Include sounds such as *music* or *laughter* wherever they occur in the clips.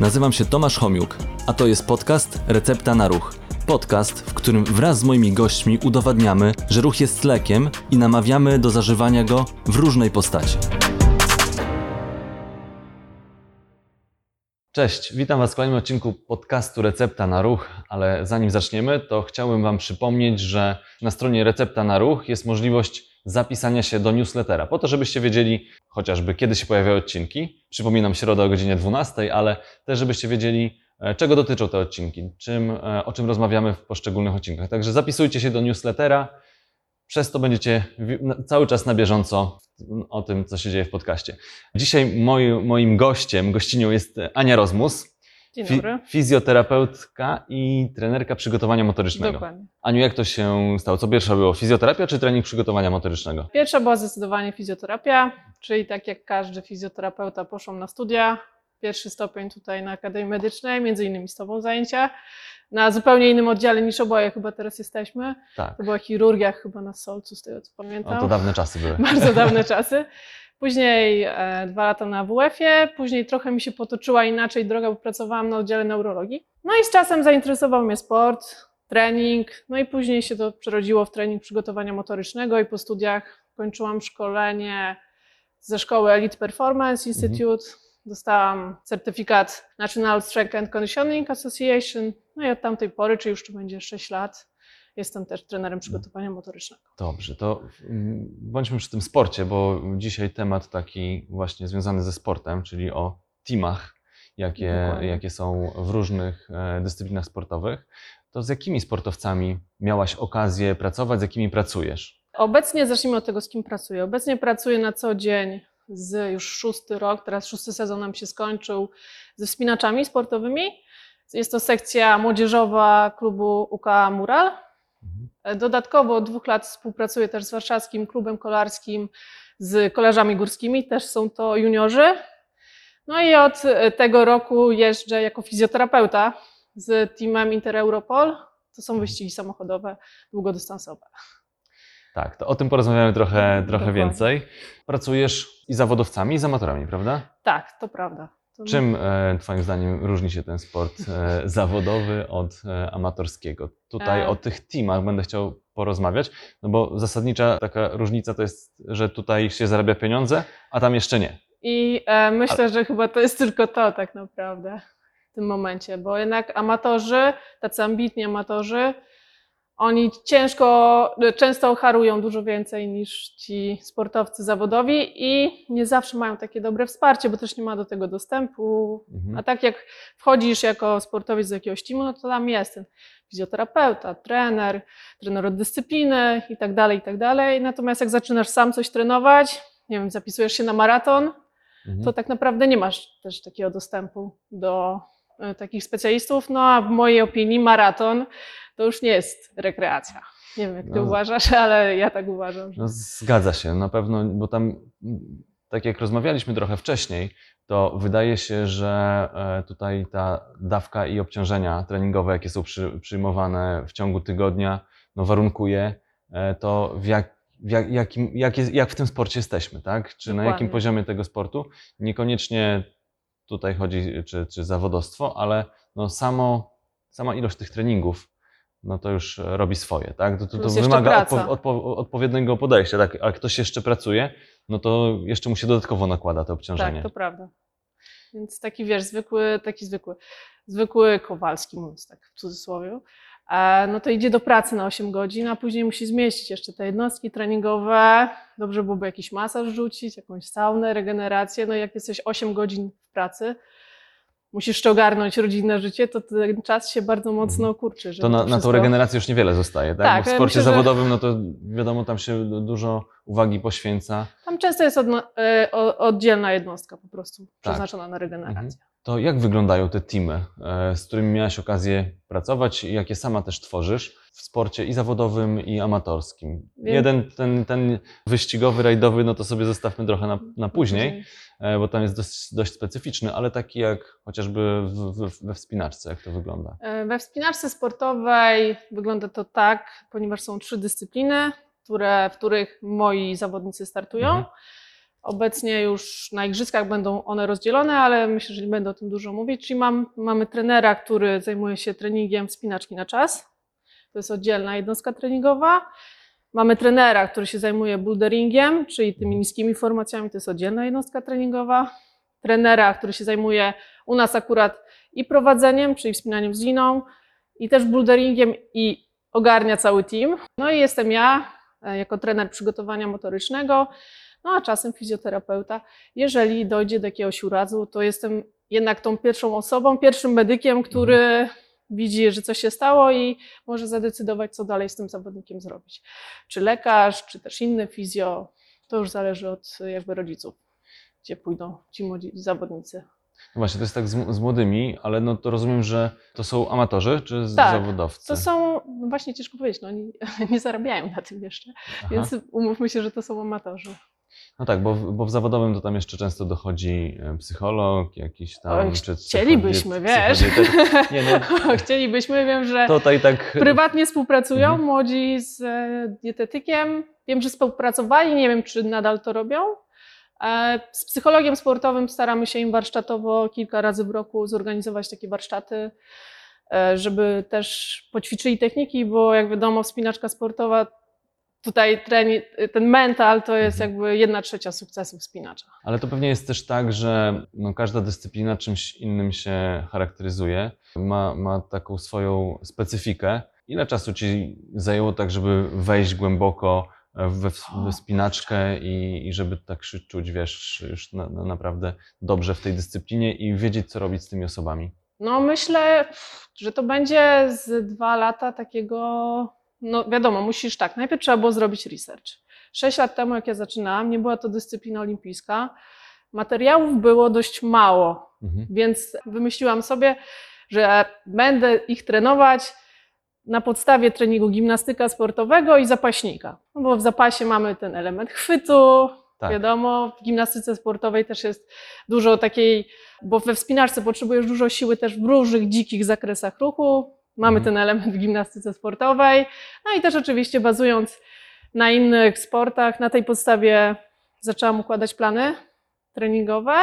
Nazywam się Tomasz Homiuk, a to jest podcast Recepta na Ruch. Podcast, w którym wraz z moimi gośćmi udowadniamy, że ruch jest lekiem i namawiamy do zażywania go w różnej postaci. Cześć, witam Was w kolejnym odcinku podcastu Recepta na Ruch, ale zanim zaczniemy, to chciałbym Wam przypomnieć, że na stronie Recepta na Ruch jest możliwość zapisania się do newslettera, po to, żebyście wiedzieli chociażby kiedy się pojawiają odcinki. Przypominam, środa o godzinie 12, ale też żebyście wiedzieli, e, czego dotyczą te odcinki, czym, e, o czym rozmawiamy w poszczególnych odcinkach. Także zapisujcie się do newslettera, przez to będziecie cały czas na bieżąco o tym, co się dzieje w podcaście. Dzisiaj moi, moim gościem, gościnią jest Ania Rozmus, Dzień fi- dobry. fizjoterapeutka i trenerka przygotowania motorycznego. Dokładnie. Aniu, jak to się stało? Co pierwsze było, fizjoterapia czy trening przygotowania motorycznego? Pierwsza była zdecydowanie fizjoterapia, czyli tak jak każdy fizjoterapeuta poszłam na studia. Pierwszy stopień tutaj na Akademii Medycznej, między innymi z Tobą zajęcia. Na zupełnie innym oddziale niż oboje chyba teraz jesteśmy. Tak, To była chirurgia chyba na Solcu, z tego co pamiętam. o, to dawne czasy były. Bardzo dawne *laughs* czasy. Później e, dwa lata na WF-ie, później trochę mi się potoczyła inaczej droga, bo pracowałam na oddziale neurologii. No i z czasem zainteresował mnie sport, trening, no i później się to przerodziło w trening przygotowania motorycznego i po studiach kończyłam szkolenie ze szkoły Elite Performance Institute. Dostałam certyfikat National Strength and Conditioning Association. No i od tamtej pory, czy już tu będzie 6 lat, jestem też trenerem przygotowania motorycznego. Dobrze, to mm, bądźmy przy tym sporcie, bo dzisiaj temat taki właśnie związany ze sportem, czyli o teamach, jakie, Dokładnie. jakie są w różnych e, dyscyplinach sportowych. To z jakimi sportowcami miałaś okazję pracować, z jakimi pracujesz? Obecnie zacznijmy od tego, z kim pracuję. Obecnie pracuję na co dzień z już szósty rok, teraz szósty sezon nam się skończył, ze wspinaczami sportowymi. Jest to sekcja młodzieżowa klubu UK Mural. Dodatkowo od dwóch lat współpracuję też z warszawskim klubem kolarskim, z kolarzami górskimi, też są to juniorzy. No i od tego roku jeżdżę jako fizjoterapeuta z teamem Intereuropol. To są wyścigi samochodowe długodystansowe. Tak, to o tym porozmawiamy trochę, trochę Dokładnie. więcej. Pracujesz i zawodowcami, i z amatorami, prawda? Tak, to prawda. To Czym e, Twoim zdaniem różni się ten sport e, zawodowy od e, amatorskiego? Tutaj o tych teamach będę chciał porozmawiać, no bo zasadnicza taka różnica to jest, że tutaj się zarabia pieniądze, a tam jeszcze nie. I e, myślę, że chyba to jest tylko to tak naprawdę w tym momencie, bo jednak amatorzy, tacy ambitni amatorzy, oni ciężko, często harują dużo więcej niż ci sportowcy zawodowi i nie zawsze mają takie dobre wsparcie, bo też nie ma do tego dostępu. Mhm. A tak jak wchodzisz jako sportowiec z jakiegoś teamu, no to tam jest ten fizjoterapeuta, trener, trener od dyscypliny i tak dalej, i tak dalej. Natomiast jak zaczynasz sam coś trenować, nie wiem, zapisujesz się na maraton, Mhm. to tak naprawdę nie masz też takiego dostępu do e, takich specjalistów. No a w mojej opinii maraton to już nie jest rekreacja. Nie wiem, jak ty No. uważasz, *laughs* ale ja tak uważam. Że... No, zgadza się, na pewno, bo tam, tak jak rozmawialiśmy trochę wcześniej, to wydaje się, że e, tutaj ta dawka i obciążenia treningowe, jakie są przy, przyjmowane w ciągu tygodnia, no warunkuje e, to, w jak, w jak, jakim, jak, jest, jak w tym sporcie jesteśmy, tak? Czy na jakim Dokładnie. poziomie tego sportu. Niekoniecznie tutaj chodzi, czy, czy zawodowstwo, ale no samo, sama ilość tych treningów, no to już robi swoje, tak? To, to, to wymaga odpo, odpo, odpowiedniego podejścia, tak? A ktoś jeszcze pracuje, no to jeszcze mu się dodatkowo nakłada to obciążenie. Tak, to prawda. Więc taki wiesz, zwykły, taki zwykły, zwykły Kowalski, mówiąc tak w cudzysłowie, no to idzie do pracy na 8 godzin, a później musi zmieścić jeszcze te jednostki treningowe. Dobrze byłoby jakiś masaż rzucić, jakąś saunę, regenerację. No i jak jesteś 8 godzin w pracy, musisz jeszcze ogarnąć rodzinne życie, to ten czas się bardzo mocno kurczy. Mhm. to na, na tą regenerację już niewiele zostaje, tak? Tak, Bo w sporcie myślę, że- zawodowym, no to wiadomo, tam się du- dużo uwagi poświęca. Tam często jest e, oddzielna jednostka po prostu Tak. przeznaczona na regenerację. Mhm. To jak wyglądają te teamy, e, z którymi miałaś okazję pracować i jakie sama też tworzysz w sporcie i zawodowym, i amatorskim? Wiem. Jeden, ten, ten wyścigowy, rajdowy, no to sobie zostawmy trochę na, na później, e, bo tam jest dość, dość specyficzny, ale taki jak chociażby w, w, we wspinaczce, jak to wygląda? E, We wspinaczce sportowej wygląda to tak, ponieważ są trzy dyscypliny, które, w których moi zawodnicy startują. Mhm. Obecnie już na igrzyskach będą one rozdzielone, ale myślę, że nie będę o tym dużo mówić. Czyli mam, mamy trenera, który zajmuje się treningiem wspinaczki na czas. To jest oddzielna jednostka treningowa. Mamy trenera, który się zajmuje boulderingiem, czyli tymi niskimi formacjami, to jest oddzielna jednostka treningowa. Trenera, który się zajmuje u nas akurat i prowadzeniem, czyli wspinaniem z liną, i też boulderingiem i ogarnia cały team. No i jestem ja, e, jako trener przygotowania motorycznego, no a czasem fizjoterapeuta. Jeżeli dojdzie do jakiegoś urazu, to jestem jednak tą pierwszą osobą, pierwszym medykiem, który widzi, że coś się stało i może zadecydować, co dalej z tym zawodnikiem zrobić. Czy lekarz, czy też inny fizjo, to już zależy od jakby rodziców, gdzie pójdą ci młodzi zawodnicy. No Właśnie, to jest tak z, z młodymi, ale no to rozumiem, że to są amatorzy czy Tak, zawodowcy? To są, no właśnie ciężko powiedzieć, no oni *laughs* nie zarabiają na tym jeszcze, Aha. więc umówmy się, że to są amatorzy. No tak, bo, w- bo w zawodowym to tam jeszcze często dochodzi e, psycholog, jakiś tam. Oj, chcielibyśmy, wiesz. Nie, no *laughs* Chcielibyśmy, wiem, że tutaj tak. prywatnie współpracują Mhm. młodzi z e, dietetykiem. Wiem, że współpracowali, nie wiem, czy nadal to robią. E, Z psychologiem sportowym staramy się im warsztatowo kilka razy w roku zorganizować takie warsztaty, e, żeby też poćwiczyli techniki, bo jak wiadomo, wspinaczka sportowa, tutaj ten mental to jest Mhm. jakby jedna trzecia sukcesu wspinacza. Ale to pewnie jest też tak, że no, każda dyscyplina czymś innym się charakteryzuje, ma, ma taką swoją specyfikę. Ile czasu ci zajęło tak, żeby wejść głęboko we wspinaczkę i, i żeby tak się czuć, wiesz, już na, na naprawdę dobrze w tej dyscyplinie i wiedzieć, co robić z tymi osobami? No myślę, że to będzie z dwa lata takiego, no wiadomo, musisz tak, najpierw trzeba było zrobić research. Sześć lat temu, jak ja zaczynałam, nie była to dyscyplina olimpijska, materiałów było dość mało, Mhm. więc wymyśliłam sobie, że będę ich trenować na podstawie treningu gimnastyka sportowego i zapaśnika. No bo w zapasie mamy ten element chwytu, Tak. wiadomo, w gimnastyce sportowej też jest dużo takiej, bo we wspinaczce potrzebujesz dużo siły też w różnych dzikich zakresach ruchu. Mamy Mhm. ten element w gimnastyce sportowej. No i też oczywiście bazując na innych sportach, na tej podstawie zaczęłam układać plany treningowe.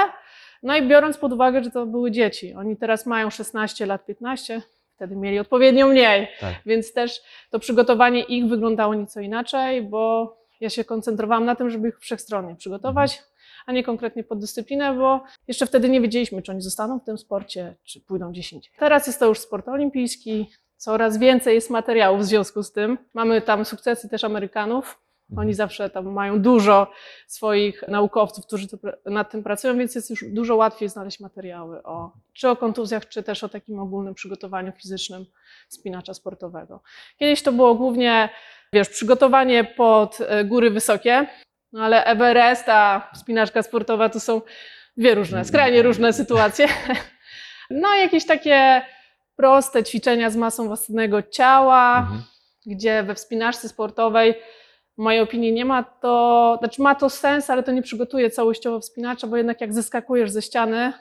No i biorąc pod uwagę, że to były dzieci, oni teraz mają 16 lat, 15, wtedy mieli odpowiednio mniej, Tak. więc też to przygotowanie ich wyglądało nieco inaczej, bo ja się koncentrowałam na tym, żeby ich wszechstronnie przygotować, a nie konkretnie pod dyscyplinę, bo jeszcze wtedy nie wiedzieliśmy, czy oni zostaną w tym sporcie, czy pójdą gdzieś indziej. Teraz jest to już sport olimpijski, coraz więcej jest materiałów w związku z tym. Mamy tam sukcesy też Amerykanów, oni zawsze tam mają dużo swoich naukowców, którzy nad tym pracują, więc jest już dużo łatwiej znaleźć materiały o, czy o kontuzjach, czy też o takim ogólnym przygotowaniu fizycznym spinacza sportowego. Kiedyś to było głównie, wiesz, przygotowanie pod e, góry wysokie, no ale Everest, a spinaczka sportowa to są dwie różne, skrajnie różne sytuacje. *laughs* No jakieś takie proste ćwiczenia z masą własnego ciała, Mhm. gdzie we wspinaczce sportowej w mojej opinii nie ma to, znaczy ma to sens, ale to nie przygotuje całościowo wspinacza, bo jednak jak zeskakujesz ze ściany,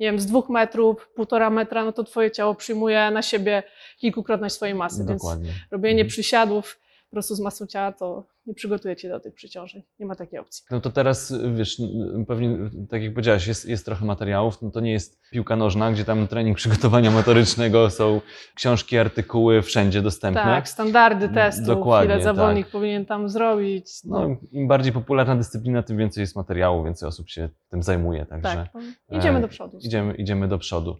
nie wiem, z dwóch metrów, półtora metra, no to twoje ciało przyjmuje na siebie kilkukrotność swojej masy, więc Dokładnie. robienie Mhm. przysiadów po prostu z masą ciała to nie przygotuje cię do tych przyciążeń. Nie ma takiej opcji. No to teraz, wiesz, pewnie, tak jak powiedziałeś, jest, jest trochę materiałów, no to nie jest piłka nożna, gdzie tam trening przygotowania motorycznego, są książki, artykuły wszędzie dostępne. Tak, standardy testów, Dokładnie, ile zawodnik tak. powinien tam zrobić. No, im bardziej popularna dyscyplina, tym więcej jest materiału, więcej osób się tym zajmuje, także tak, idziemy e, do przodu. idziemy, idziemy do przodu.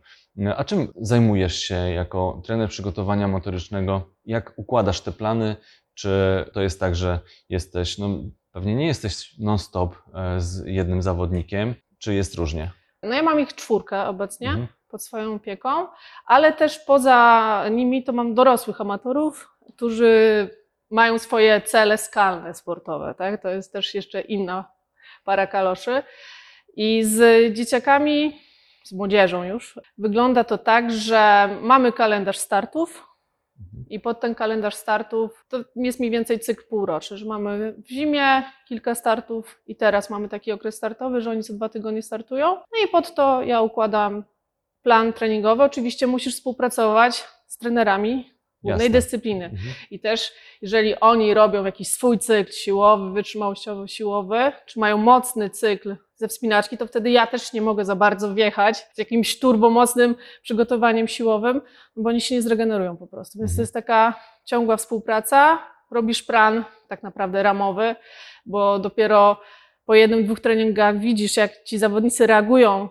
A czym zajmujesz się jako trener przygotowania motorycznego? Jak układasz te plany? Czy to jest tak, że jesteś, no pewnie nie jesteś non-stop e, z jednym zawodnikiem, czy jest różnie? No ja mam ich czwórkę obecnie. Mhm. pod swoją opieką, ale też poza nimi to mam dorosłych amatorów, którzy mają swoje cele skalne sportowe, tak? To jest też jeszcze inna para kaloszy. I z dzieciakami, z młodzieżą już, wygląda to tak, że mamy kalendarz startów i pod ten kalendarz startów to jest mniej więcej cykl półroczny, że mamy w zimie kilka startów i teraz mamy taki okres startowy, że oni co dwa tygodnie startują. No i pod to ja układam plan treningowy. Oczywiście musisz współpracować z trenerami, głównej dyscypliny. Mhm. I też, jeżeli oni robią jakiś swój cykl siłowy, wytrzymałościowo-siłowy, czy mają mocny cykl ze wspinaczki, to wtedy ja też nie mogę za bardzo wjechać z jakimś turbomocnym przygotowaniem siłowym, bo oni się nie zregenerują po prostu. Więc Mhm. to jest taka ciągła współpraca. Robisz plan tak naprawdę ramowy, bo dopiero po jednym, dwóch treningach widzisz, jak ci zawodnicy reagują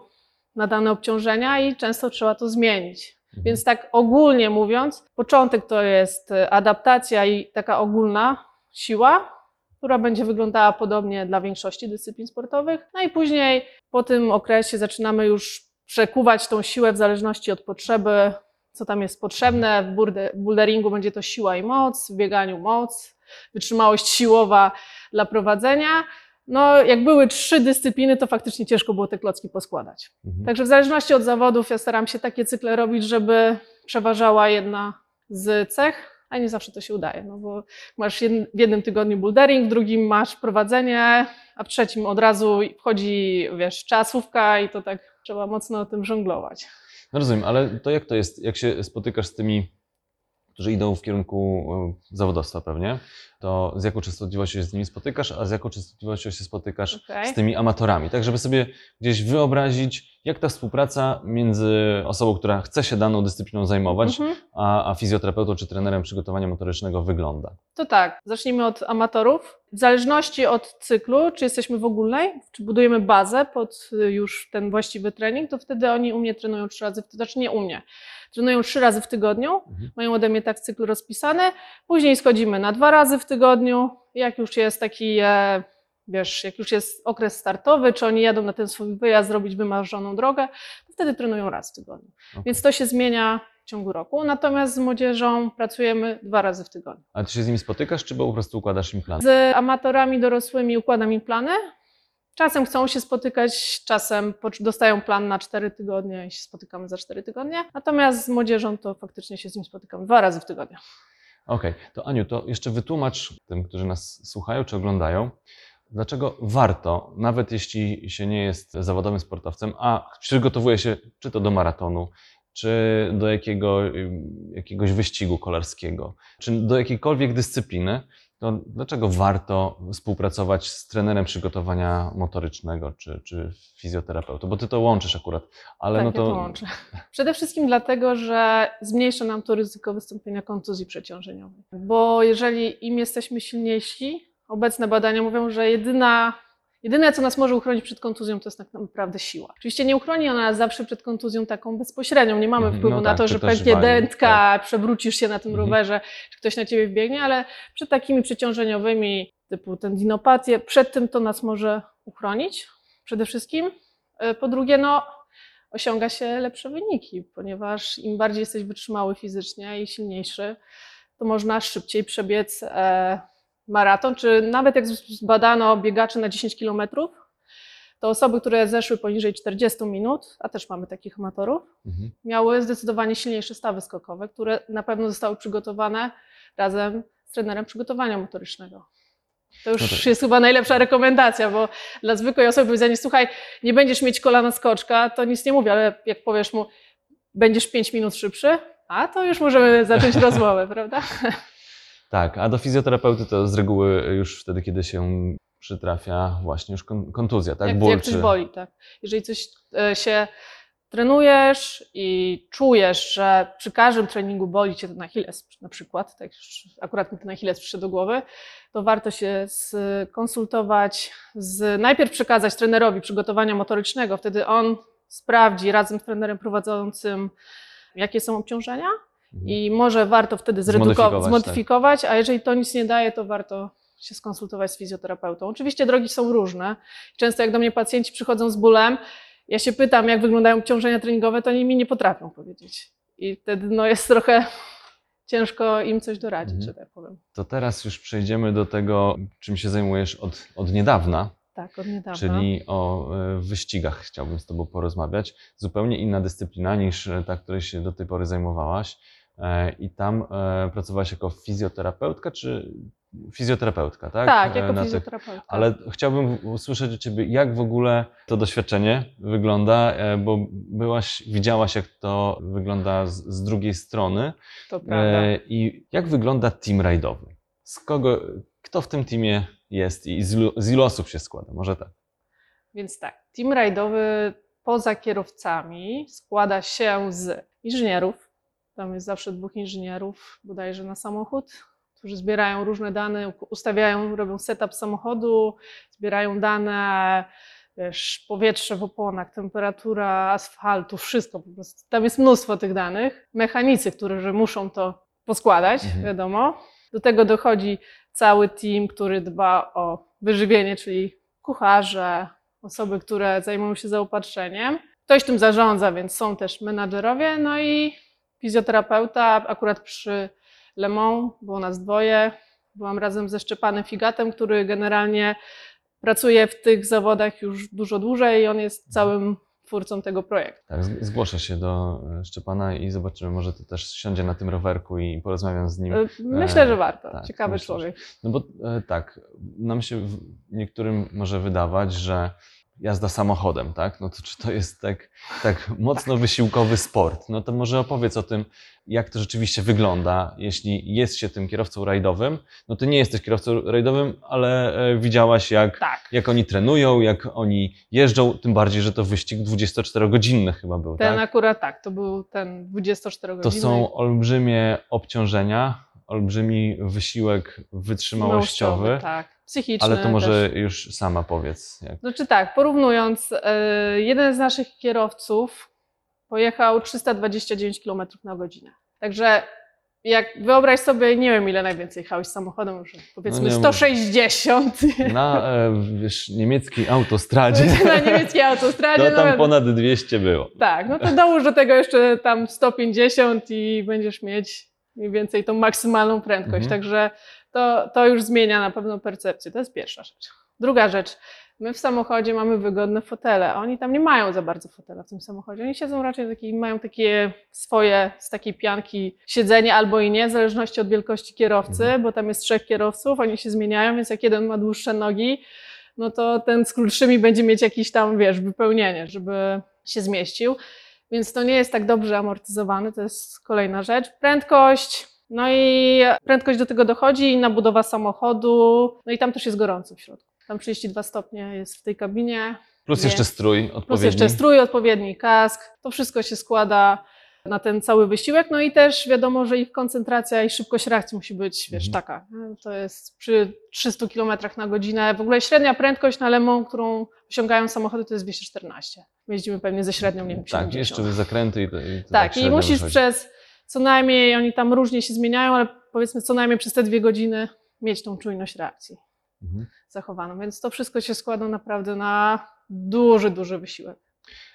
na dane obciążenia i często trzeba to zmienić. Mhm. Więc tak ogólnie mówiąc, początek to jest adaptacja i taka ogólna siła, która będzie wyglądała podobnie dla większości dyscyplin sportowych. No i później po tym okresie zaczynamy już przekuwać tą siłę w zależności od potrzeby, co tam jest potrzebne. W boulderingu będzie to siła i moc, w bieganiu moc, wytrzymałość siłowa dla prowadzenia. No, jak były trzy dyscypliny, to faktycznie ciężko było te klocki poskładać. Mhm. Także w zależności od zawodów ja staram się takie cykle robić, żeby przeważała jedna z cech, a nie zawsze to się udaje, no bo masz w jednym tygodniu bouldering, w drugim masz prowadzenie, a w trzecim od razu wchodzi, wiesz, czasówka i to tak trzeba mocno o tym żonglować. No rozumiem, ale to jak to jest, jak się spotykasz z tymi, którzy idą w kierunku e, zawodowstwa pewnie, to z jaką częstotliwością się z nimi spotykasz, a z jaką częstotliwością się spotykasz Okej. z tymi amatorami? Tak, żeby sobie gdzieś wyobrazić, jak ta współpraca między osobą, która chce się daną dyscypliną zajmować, Mhm. a, a fizjoterapeutą czy trenerem przygotowania motorycznego wygląda. To tak, zacznijmy od amatorów. W zależności od cyklu, czy jesteśmy w ogólnej, czy budujemy bazę pod y, już ten właściwy trening, to wtedy oni u mnie trenują trzy razy, w znaczy nie u mnie, trenują trzy razy w tygodniu, Mhm. mają ode mnie tak cykl rozpisany, później schodzimy na dwa razy w tygodniu, jak już jest taki, e, wiesz, jak już jest okres startowy, czy oni jadą na ten swój wyjazd zrobić wymarzoną drogę, to wtedy trenują raz w tygodniu. Okej. Więc to się zmienia ciągu roku, natomiast z młodzieżą pracujemy dwa razy w tygodniu. A ty się z nimi spotykasz, czy po prostu układasz im plan? Z amatorami dorosłymi układam im plany. Czasem chcą się spotykać, czasem dostają plan na 4 tygodnie i się spotykamy za 4 tygodnie. Natomiast z młodzieżą to faktycznie się z nim spotykam dwa razy w tygodniu. Okej, to Aniu, to jeszcze wytłumacz tym, którzy nas słuchają czy oglądają, dlaczego warto, nawet jeśli się nie jest zawodowym sportowcem, a przygotowuje się czy to do maratonu, czy do jakiego, jakiegoś wyścigu kolarskiego, czy do jakiejkolwiek dyscypliny, to dlaczego warto współpracować z trenerem przygotowania motorycznego czy, czy fizjoterapeutą? Bo ty to łączysz akurat, ale tak, no to. ja to łączę. Przede wszystkim dlatego, że zmniejsza nam to ryzyko wystąpienia kontuzji przeciążeniowej. Bo jeżeli im jesteśmy silniejsi, obecne badania mówią, że jedyna, jedyne, co nas może uchronić przed kontuzją, to jest tak naprawdę siła. Oczywiście nie uchroni ona nas zawsze przed kontuzją taką bezpośrednią. Nie mamy Mhm, wpływu no na tak, to, że pęknie dętka, przewrócisz się na tym Mhm. rowerze, czy ktoś na ciebie wbiegnie, ale przed takimi przeciążeniowymi, typu tendinopatię, przed tym to nas może uchronić przede wszystkim. E, Po drugie, no, osiąga się lepsze wyniki, ponieważ im bardziej jesteś wytrzymały fizycznie i silniejszy, to można szybciej przebiec e, maraton, czy nawet jak zbadano biegaczy na 10 km, to osoby, które zeszły poniżej 40 minut, a też mamy takich amatorów, Mhm. miały zdecydowanie silniejsze stawy skokowe, które na pewno zostały przygotowane razem z trenerem przygotowania motorycznego. To już No tak. jest chyba najlepsza rekomendacja, bo dla zwykłej osoby powiedzenie, słuchaj, nie będziesz mieć kolana skoczka, to nic nie mówię, ale jak powiesz mu, będziesz 5 minut szybszy, a to już możemy zacząć *laughs* rozmowę, prawda? Tak, a do fizjoterapeuty to z reguły już wtedy, kiedy się przytrafia właśnie już kon- kontuzja, tak? jak, Ból jak coś czy- boli, tak. Jeżeli coś e, się trenujesz i czujesz, że przy każdym treningu boli cię ten Achilles na przykład, tak akurat mi ten Achilles przyszedł do głowy, to warto się skonsultować, z, najpierw przekazać trenerowi przygotowania motorycznego, wtedy on sprawdzi razem z trenerem prowadzącym, jakie są obciążenia. I może warto wtedy zredukować, Zmodyfikować, tak. a jeżeli to nic nie daje, to warto się skonsultować z fizjoterapeutą. Oczywiście drogi są różne. Często jak do mnie pacjenci przychodzą z bólem, ja się pytam, jak wyglądają obciążenia treningowe, to oni mi nie potrafią powiedzieć. I wtedy no, jest trochę ciężko im coś doradzić, Mhm. że tak powiem. To teraz już przejdziemy do tego, czym się zajmujesz od, od niedawna, Tak, od niedawna. czyli o e, wyścigach chciałbym z Tobą porozmawiać. Zupełnie inna dyscyplina niż ta, której się do tej pory zajmowałaś. E, I tam e, pracowałaś jako fizjoterapeutka, czy fizjoterapeutka, tak? Tak, E, jako na fizjoterapeuta. Ale chciałbym usłyszeć od Ciebie, jak w ogóle to doświadczenie wygląda, bo byłaś, widziałaś, jak to wygląda z, z drugiej strony. to prawda. I jak wygląda team rajdowy? Z kogo, kto w tym teamie jest i z z ilu osób się składa? Może tak. Więc tak, team rajdowy poza kierowcami składa się z inżynierów. Tam jest zawsze dwóch inżynierów, bodajże na samochód, którzy zbierają różne dane, ustawiają, robią setup samochodu, zbierają dane, wiesz, powietrze w oponach, temperatura asfaltu, wszystko po prostu. Tam jest mnóstwo tych danych. Mechanicy, którzy muszą to poskładać, Mhm. wiadomo. Do tego dochodzi cały team, który dba o wyżywienie, czyli kucharze, osoby, które zajmują się zaopatrzeniem. Ktoś tym zarządza, więc są też menadżerowie, no i fizjoterapeuta. Akurat przy Le Mans było nas dwoje. Byłam razem ze Szczepanem Figatem, który generalnie pracuje w tych zawodach już dużo dłużej i on jest całym twórcą tego projektu. Tak, zgłoszę się do e, Szczepana i zobaczymy, może to też siądzie na tym rowerku i porozmawiam z nim. Y, Myślę, że warto. tak, Ciekawy myślę, człowiek. No bo e, tak, nam się niektórym może wydawać, że jazda samochodem, tak? No to czy to jest tak, tak mocno wysiłkowy sport? No to może opowiedz o tym, jak to rzeczywiście wygląda, jeśli jest się tym kierowcą rajdowym. No ty nie jesteś kierowcą rajdowym, ale e, widziałaś, jak, Tak. jak oni trenują, jak oni jeżdżą, tym bardziej, że to wyścig 24-godzinny chyba był, Ten tak? akurat tak, to był ten 24 To są olbrzymie obciążenia, olbrzymi wysiłek wytrzymałościowy. Tak, psychiczny Ale to może też. już sama powiedz. Jak... Znaczy tak, porównując, e, jeden z naszych kierowców pojechał 329 km na godzinę. Także jak wyobraź sobie, nie wiem ile najwięcej jechałeś samochodem, już powiedzmy No nie, 160 Na e, wiesz, niemieckiej autostradzie *laughs* na niemieckiej autostradzie. to tam ponad 200 było. Tak, no to dołóż do tego jeszcze tam 150 i będziesz mieć mniej więcej tą maksymalną prędkość. Mhm. Także to, to już zmienia na pewno percepcję. To jest pierwsza rzecz. Druga rzecz. My w samochodzie mamy wygodne fotele, oni tam nie mają za bardzo fotela w tym samochodzie. Oni siedzą raczej taki, mają takie swoje z takiej pianki siedzenie albo i nie, w zależności od wielkości kierowcy, Mhm. bo tam jest trzech kierowców, oni się zmieniają, więc jak jeden ma dłuższe nogi, no to ten z krótszymi będzie mieć jakiś tam, wiesz, wypełnienie, żeby się zmieścił. Więc to nie jest tak dobrze amortyzowane, to jest kolejna rzecz. Prędkość, no i prędkość do tego dochodzi, inna budowa samochodu, no i tam też jest gorąco w środku. Tam 32 stopnie jest w tej kabinie, Plus jeszcze strój odpowiedni. plus jeszcze strój, odpowiedni kask. To wszystko się składa na ten cały wysiłek. No i też wiadomo, że ich koncentracja i szybkość reakcji musi być, wiesz, Mhm. taka. To jest przy 300 km na godzinę. W ogóle średnia prędkość na Lemą, którą osiągają samochody, to jest 214. My jeździmy pewnie ze średnią, nie wiem, Tak, 70. jeszcze zakręty i to, i to Tak, i musisz wychodzi. przez co najmniej, oni tam różnie się zmieniają, ale powiedzmy co najmniej przez te dwie godziny mieć tą czujność reakcji Mhm. zachowaną. Więc to wszystko się składa naprawdę na duży, duży wysiłek.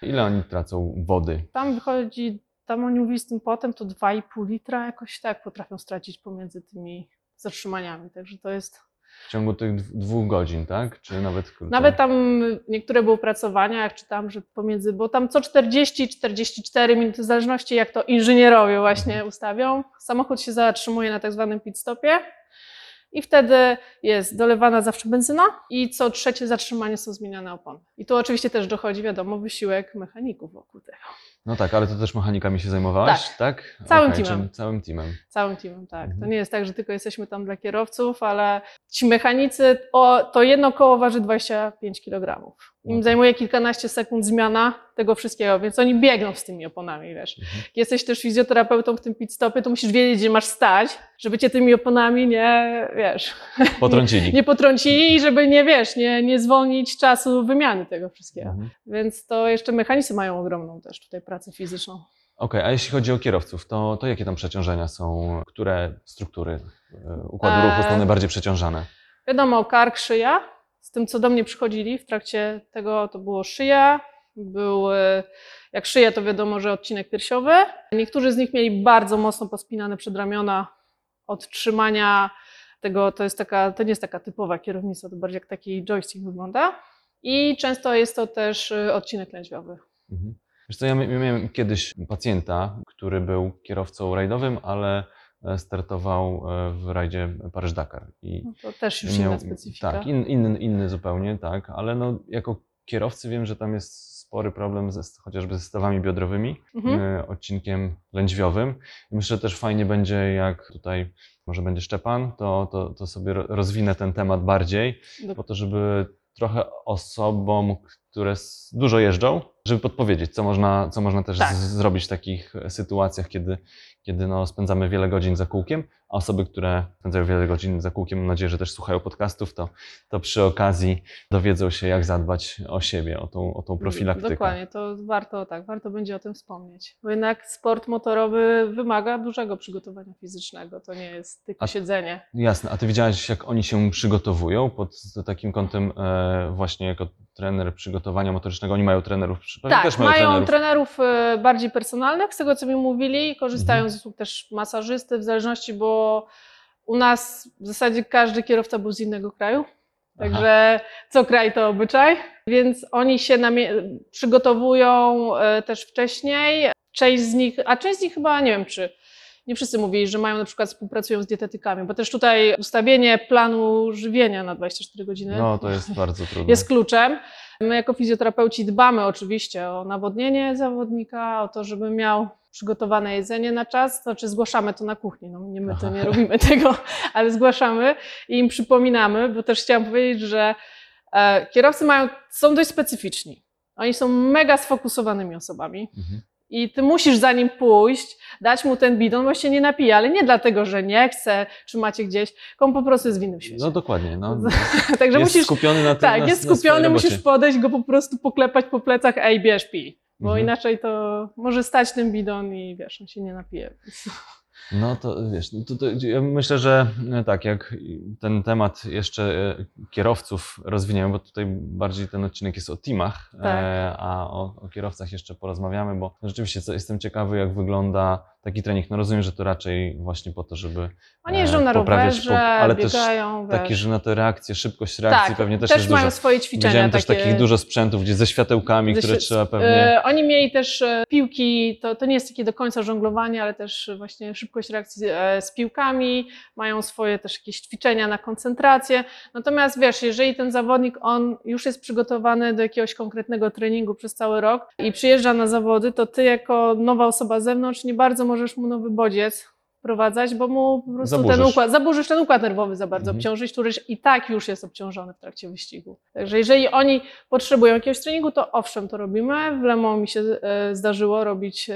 Ile oni tracą wody? Tam wychodzi, tam oni mówili z tym potem, to 2,5 litra jakoś tak potrafią stracić pomiędzy tymi zatrzymaniami. Także to jest. W ciągu tych dw- dwóch godzin, tak? Czy nawet krócej? Nawet tam niektóre były pracowania, jak czytam, że pomiędzy, bo tam co 40-44 minuty, w zależności jak to inżynierowie właśnie Mhm. ustawią, samochód się zatrzymuje na tak zwanym pit stopie i wtedy jest dolewana zawsze benzyna i co trzecie zatrzymanie są zmieniane opony. I tu oczywiście też dochodzi, wiadomo, wysiłek mechaników wokół tego. No tak, ale to też mechanikami się zajmowałaś, tak? Całym Okej, teamem. Całym teamem. Całym teamem, tak. To Mhm. nie jest tak, że tylko jesteśmy tam dla kierowców, ale ci mechanicy, o, to jedno koło waży 25 kg. Im No. zajmuje kilkanaście sekund zmiana tego wszystkiego, więc oni biegną z tymi oponami, wiesz. Mhm. Jesteś też fizjoterapeutą w tym pit stopie, to musisz wiedzieć, gdzie masz stać, żeby cię tymi oponami nie, wiesz, *laughs* Potrącili. nie potrącili i żeby nie, wiesz, nie, nie zwolnić czasu wymiany tego wszystkiego. Mhm. Więc to jeszcze mechanicy mają ogromną też tutaj pracę fizyczną. Okej, a jeśli chodzi o kierowców, to, to jakie tam przeciążenia są? Które struktury e, układu Eee. ruchu są najbardziej przeciążane? Wiadomo, kark, szyja. Z tym, co do mnie przychodzili w trakcie tego, to było szyja. Był, e, jak szyja, to wiadomo, że odcinek piersiowy. Niektórzy z nich mieli bardzo mocno pospinane przedramiona od trzymania tego, to jest taka, to nie jest taka typowa kierownica, to bardziej jak taki joystick wygląda. I często jest to też e, odcinek lędźwiowy. Mhm. Wiesz co, ja mia- miałem kiedyś pacjenta, który był kierowcą rajdowym, ale e, startował e, w rajdzie Paryż-Dakar. I No to też już inna specyfika. Tak, in, inny, inny zupełnie, tak, ale no, jako kierowcy wiem, że tam jest spory problem ze, chociażby ze stawami biodrowymi, Mhm. e, odcinkiem lędźwiowym. I myślę, że też fajnie będzie, jak tutaj może będzie Szczepan, to, to, to sobie ro- rozwinę ten temat bardziej, po to, żeby trochę osobom, które dużo jeżdżą, żeby podpowiedzieć, co można, co można też Tak. zrobić w takich sytuacjach, kiedy, kiedy no, spędzamy wiele godzin za kółkiem, a osoby, które spędzają wiele godzin za kółkiem, mam nadzieję, że też słuchają podcastów, to, to przy okazji dowiedzą się, jak zadbać o siebie, o tą, o tą profilaktykę. Dokładnie, to warto, tak, warto będzie o tym wspomnieć. Bo jednak sport motorowy wymaga dużego przygotowania fizycznego. To nie jest tylko A- siedzenie. Jasne, a ty widziałaś, jak oni się przygotowują pod takim kątem e, właśnie jako trener przygotowania motorycznego? Oni mają trenerów, Tak, też mają mają trenerów. trenerów e, bardziej personalnych, z tego co mi mówili, korzystają Mhm. z usług też masażysty, w zależności, bo u nas w zasadzie każdy kierowca był z innego kraju. Także co kraj to obyczaj, więc oni się przygotowują e, też wcześniej. Część z nich, a część z nich chyba nie wiem, czy nie wszyscy mówili, że mają na przykład współpracują z dietetykami, bo też tutaj ustawienie planu żywienia na 24 godziny No, to jest bardzo trudne. jest kluczem. My jako fizjoterapeuci dbamy oczywiście o nawodnienie zawodnika, o to, żeby miał przygotowane jedzenie na czas, to znaczy zgłaszamy to na kuchni, no nie my to nie robimy *laughs* tego, ale zgłaszamy i im przypominamy, bo też chciałam powiedzieć, że e, kierowcy mają, są dość specyficzni. Oni są mega sfokusowanymi osobami Mhm. I ty musisz za nim pójść, dać mu ten bidon, bo się nie napije, ale nie dlatego, że nie chce, czy macie gdzieś, tylko on po prostu jest w innym świecie. No dokładnie. No, *laughs* Także jest musisz, skupiony na tym. tak, na, jest skupiony, musisz podejść, go po prostu poklepać po plecach, ej, bierz, pij. Bo Mhm. inaczej to może stać ten bidon i wiesz, on się nie napije. *laughs* No to wiesz, no to, to, ja myślę, że e, tak, jak ten temat jeszcze e, kierowców rozwiniemy, bo tutaj bardziej ten odcinek jest o teamach, Tak. e, a o, o kierowcach jeszcze porozmawiamy, bo rzeczywiście co, jestem ciekawy, jak wygląda taki trening. No rozumiem, że to raczej właśnie po to, żeby Oni jeżdżą na poprawiać rowerze, ale też biegają, wiesz. takie, że na te reakcje, szybkość reakcji tak, pewnie też, też jest mają dużo. swoje ćwiczenia. Widziałem też takie... takich dużo sprzętów, gdzie ze światełkami, które trzeba pewnie... E, oni mieli też e, piłki, to, to nie jest takie do końca żonglowanie, ale też właśnie szybkość reakcji e, z piłkami, mają swoje też jakieś ćwiczenia na koncentrację. Natomiast wiesz, jeżeli ten zawodnik, on już jest przygotowany do jakiegoś konkretnego treningu przez cały rok i przyjeżdża na zawody, to ty jako nowa osoba z zewnątrz nie bardzo możesz mu nowy bodziec wprowadzać, bo mu po prostu ten Zaburzysz. układ, zaburzysz ten układ nerwowy za bardzo Mhm. obciążyć, który i tak już jest obciążony w trakcie wyścigu. Także jeżeli oni potrzebują jakiegoś treningu, to owszem, to robimy. W Le Mans mi się e, zdarzyło robić e,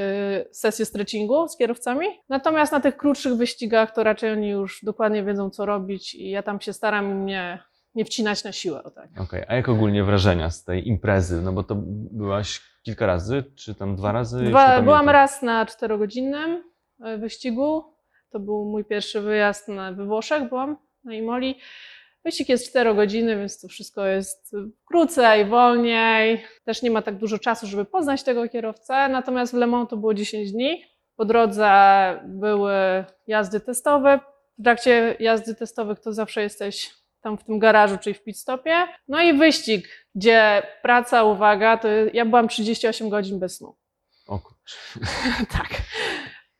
sesję stretchingu z kierowcami. Natomiast na tych krótszych wyścigach to raczej oni już dokładnie wiedzą, co robić i ja tam się staram im nie, nie wcinać na siłę. Tak. Okej, a jak ogólnie wrażenia z tej imprezy? No bo to byłaś kilka razy, czy tam dwa razy? Dwa, byłam raz na czterogodzinnym e, wyścigu. To był mój pierwszy wyjazd na, we Włoszech, byłam na Imoli. Wyścig jest 4 godziny, więc to wszystko jest krócej, wolniej. Też nie ma tak dużo czasu, żeby poznać tego kierowcę. Natomiast w Le Mans to było 10 dni. Po drodze były jazdy testowe. W trakcie jazdy testowych to zawsze jesteś tam w tym garażu, czyli w pit stopie. No i wyścig, gdzie praca, uwaga, to ja byłam 38 godzin bez snu. O *laughs* kurczę. tak.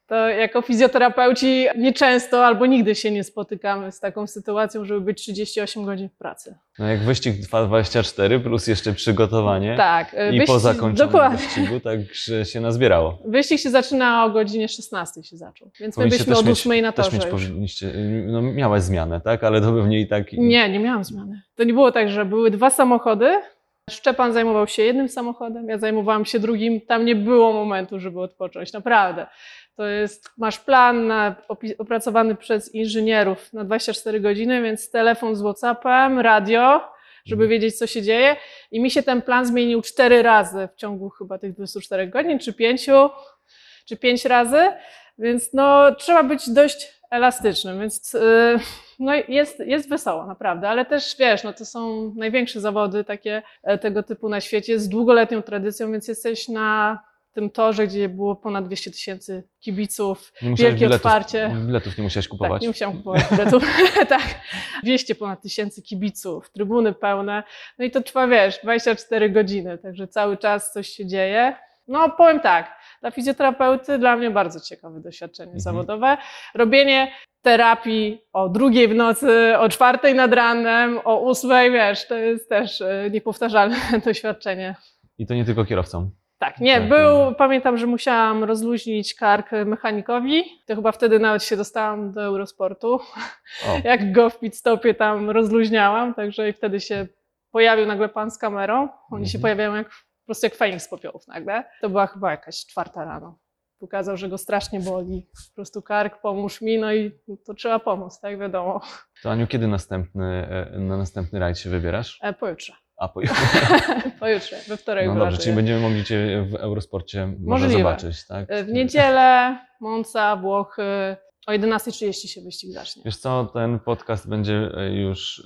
To jako fizjoterapeuci nieczęsto albo nigdy się nie spotykamy z taką sytuacją, żeby być 38 godzin w pracy. No jak wyścig trwa 24 plus jeszcze przygotowanie Tak. i wyścig- po zakończonym Dokładnie. wyścigu, tak że się nazbierało. Wyścig się zaczyna o godzinie 16 się zaczął, więc my byliśmy od mieć- 8 na Też torze mieć powinniście, no miałaś zmianę, tak? Ale to pewnie i tak... Nie, nie miałam zmiany. To nie było tak, że były dwa samochody. Szczepan zajmował się jednym samochodem, ja zajmowałam się drugim. Tam nie było momentu, żeby odpocząć, naprawdę. To jest, masz plan na, opracowany przez inżynierów na 24 godziny, więc telefon z WhatsAppem, radio, żeby Mhm. wiedzieć, co się dzieje. I mi się ten plan zmienił cztery razy w ciągu chyba tych 24 godzin, czy pięciu, czy pięć razy. Więc no, trzeba być dość elastycznym, więc yy, no, jest, jest wesoło, naprawdę. Ale też wiesz, no, to są największe zawody takie e, tego typu na świecie z długoletnią tradycją, więc jesteś na tym torze, gdzie było ponad 200 tysięcy kibiców. Wielkie biletów, otwarcie. Biletów nie musiałeś Tak, kupować. nie musiałam kupować biletów. *laughs* tak, 200 ponad tysięcy kibiców, trybuny pełne. No i to trwa, wiesz, 24 godziny, także cały czas coś się dzieje. No powiem tak, dla fizjoterapeuty dla mnie bardzo ciekawe doświadczenie Mhm. zawodowe. Robienie terapii o drugiej w nocy, o czwartej nad ranem, o ósmej, wiesz, to jest też e, niepowtarzalne *laughs* doświadczenie. I to nie tylko kierowcom. Tak, nie, Tak, był, pamiętam, że musiałam rozluźnić kark mechanikowi, to chyba wtedy nawet się dostałam do Eurosportu, O, *laughs* jak go w pit stopie tam rozluźniałam, także i wtedy się pojawił nagle pan z kamerą, oni się Mhm. pojawiają jak, po prostu jak Feniks z popiołów nagle, to była chyba jakaś czwarta rano. Pokazał, że go strasznie boli, po prostu kark, pomóż mi, no i to trzeba pomóc, tak wiadomo, to Aniu, kiedy następny, e, na następny rajd się wybierasz? e, pojutrze, A po... *laughs* pojutrze, we wtorek No dobrze, czyli będziemy mogli Cię w Eurosporcie może Możliwe. zobaczyć, tak? E, W niedzielę, Monza, Włochy, o 11.30 się wyścig zacznie. Wiesz co, ten podcast będzie e, już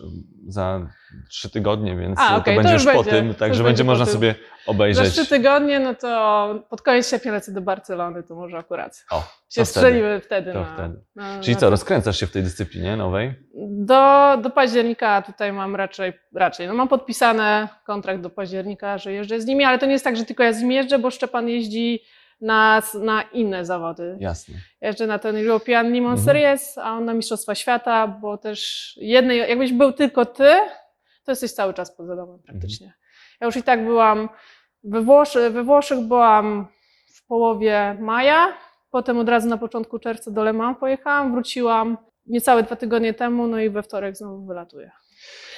za trzy tygodnie, więc A, to okej, to będzie już już po tym, to także będzie można tym. sobie Za obejrzeć. trzy tygodnie, no to pod koniec sierpnia lecę do Barcelony, to może akurat O, się to wtedy. strzeliły wtedy. To na, wtedy. Na, Czyli na co, to. rozkręcasz się w tej dyscyplinie nowej? Do, do października tutaj mam raczej, raczej, no mam podpisany kontrakt do października, że jeżdżę z nimi, ale to nie jest tak, że tylko ja z nim jeżdżę, bo Szczepan jeździ na, na inne zawody. Jasne. Jeżdżę na ten European Limon Mhm. Series, a on na Mistrzostwa Świata, bo też jednej, jakbyś był tylko ty, to jesteś cały czas poza domem praktycznie. Ja już i tak byłam we, Włoszy, we Włoszech, byłam w połowie maja, potem od razu na początku czerwca do Le Mans pojechałam, wróciłam niecałe dwa tygodnie temu, no i we wtorek znowu wylatuję.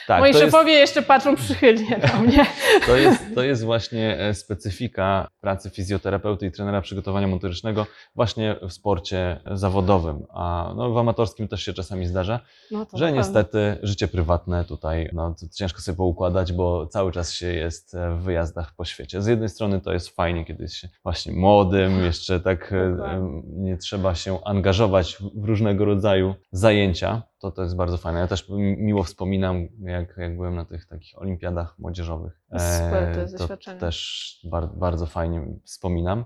Tak, Moi to jest, szefowie jeszcze patrzą przychylnie do *laughs* mnie. to, jest, to jest właśnie e, specyfika pracy fizjoterapeuty i trenera przygotowania motorycznego właśnie w sporcie zawodowym, a no, w amatorskim też się czasami zdarza, No że na niestety życie prywatne tutaj no, ciężko sobie poukładać, bo cały czas się jest e, w wyjazdach po świecie. Z jednej strony to jest fajnie, kiedy jest się właśnie młodym, jeszcze tak e, nie trzeba się angażować w różnego rodzaju zajęcia. To, to jest bardzo fajne. Ja też mi- miło wspominam, jak, jak byłem na tych takich olimpiadach młodzieżowych. Super, to jest E, doświadczenie. też bar, bardzo fajnie wspominam.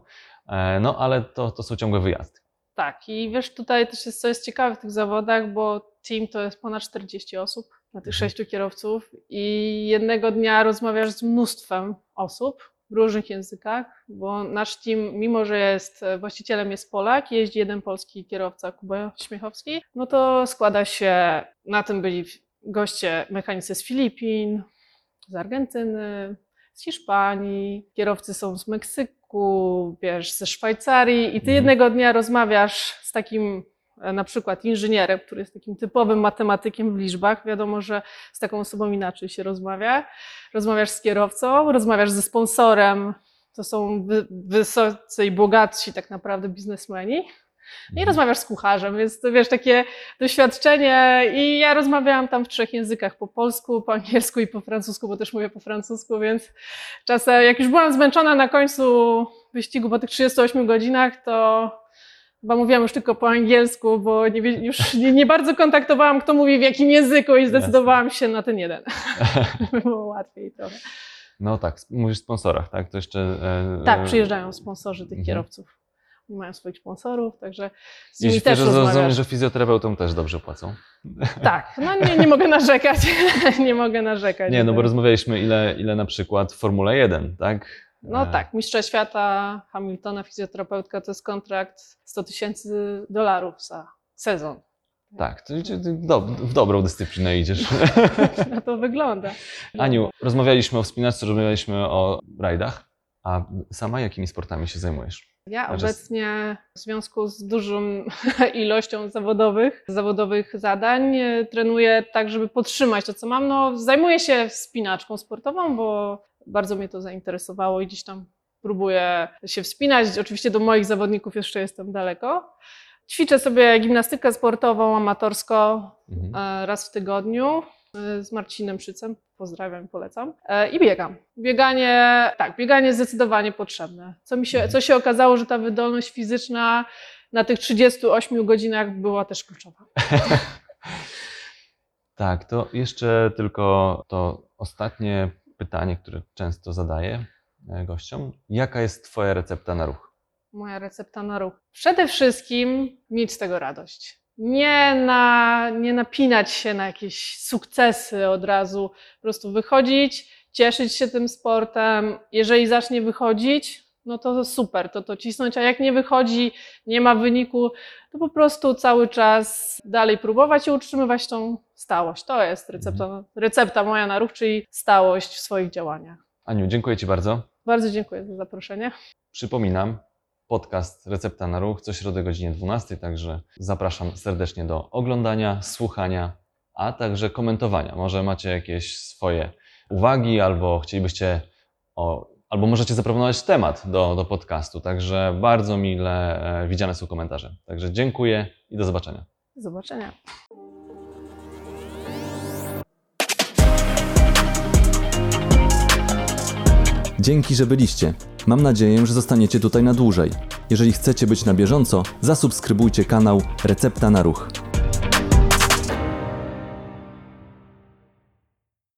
E, No ale to, to są ciągłe wyjazdy. Tak, i wiesz, tutaj też jest, co jest ciekawe w tych zawodach, bo team to jest ponad 40 osób, na tych Mhm. sześciu kierowców i jednego dnia rozmawiasz z mnóstwem osób w różnych językach, bo nasz team, mimo że jest e, właścicielem jest Polak, jeździ jeden polski kierowca, Kuba Śmiechowski, no to składa się, na tym byli goście mechanicy z Filipin, z Argentyny, z Hiszpanii, kierowcy są z Meksyku, wiesz, ze Szwajcarii i ty Mhm. jednego dnia rozmawiasz z takim na przykład inżynierem, który jest takim typowym matematykiem w liczbach. Wiadomo, że z taką osobą inaczej się rozmawia. Rozmawiasz z kierowcą, rozmawiasz ze sponsorem, to są wy, wysocy i bogatsi tak naprawdę biznesmeni. I Mhm. rozmawiasz z kucharzem, więc to wiesz, takie doświadczenie. I ja rozmawiałam tam w trzech językach: po polsku, po angielsku i po francusku, bo też mówię po francusku, więc czasem, jak już byłam zmęczona na końcu wyścigu po tych 38 godzinach, to chyba mówiłam już tylko po angielsku, bo nie, już nie, nie bardzo kontaktowałam, kto mówi w jakim języku, i zdecydowałam się na ten jeden. *laughs* By było łatwiej trochę. No tak, mówisz o sponsorach, tak? To jeszcze. e, Tak, e, przyjeżdżają sponsorzy tych Mhm. kierowców. Oni mają swoich sponsorów, także z nimi też rozumiem, że fizjoterapeutom też dobrze płacą. Tak, no nie, nie mogę narzekać. *laughs* nie mogę narzekać. Nie, no bo rozmawialiśmy ile, ile na przykład Formule 1, tak? No E, tak, mistrza świata Hamiltona, fizjoterapeutka to jest kontrakt 100 tysięcy dolarów za sezon. Tak, ty do, w dobrą dyscyplinę idziesz. *laughs* Na to wygląda. Aniu, rozmawialiśmy o wspinaczce, rozmawialiśmy o rajdach, a sama jakimi sportami się zajmujesz? Ja obecnie w związku z dużą *laughs* ilością zawodowych, zawodowych zadań e, trenuję tak, żeby podtrzymać to, co mam. No, zajmuję się wspinaczką sportową, bo bardzo mnie to zainteresowało i gdzieś tam próbuję się wspinać. Oczywiście do moich zawodników jeszcze jestem daleko. Ćwiczę sobie gimnastykę sportową amatorsko Mhm. e, raz w tygodniu e, z Marcinem Przycem. Pozdrawiam polecam. E, I biegam. Bieganie, tak, bieganie jest zdecydowanie potrzebne. Co, mi się, co się okazało, że ta wydolność fizyczna na tych 38 godzinach była też kluczowa. *laughs* *laughs* Tak, to jeszcze tylko to ostatnie pytanie, które często zadaję e, gościom. Jaka jest Twoja recepta na ruch? Moja recepta na ruch. Przede wszystkim mieć z tego radość. Nie, na, nie napinać się na jakieś sukcesy od razu. Po prostu wychodzić, cieszyć się tym sportem. Jeżeli zacznie wychodzić, no to super, to to cisnąć, a jak nie wychodzi, nie ma wyniku, to po prostu cały czas dalej próbować i utrzymywać tą stałość. To jest recepta, recepta moja na ruch, czyli stałość w swoich działaniach. Aniu, dziękuję Ci bardzo. Bardzo dziękuję za zaproszenie. Przypominam, podcast Recepta na Ruch co środę godzinie 12, także zapraszam serdecznie do oglądania, słuchania, a także komentowania. Może macie jakieś swoje uwagi albo chcielibyście, o, albo możecie zaproponować temat do, do podcastu, także bardzo mile e, widziane są komentarze. Także dziękuję i do zobaczenia. Do zobaczenia. Dzięki, że byliście. Mam nadzieję, że zostaniecie tutaj na dłużej. Jeżeli chcecie być na bieżąco, zasubskrybujcie kanał Recepta na Ruch.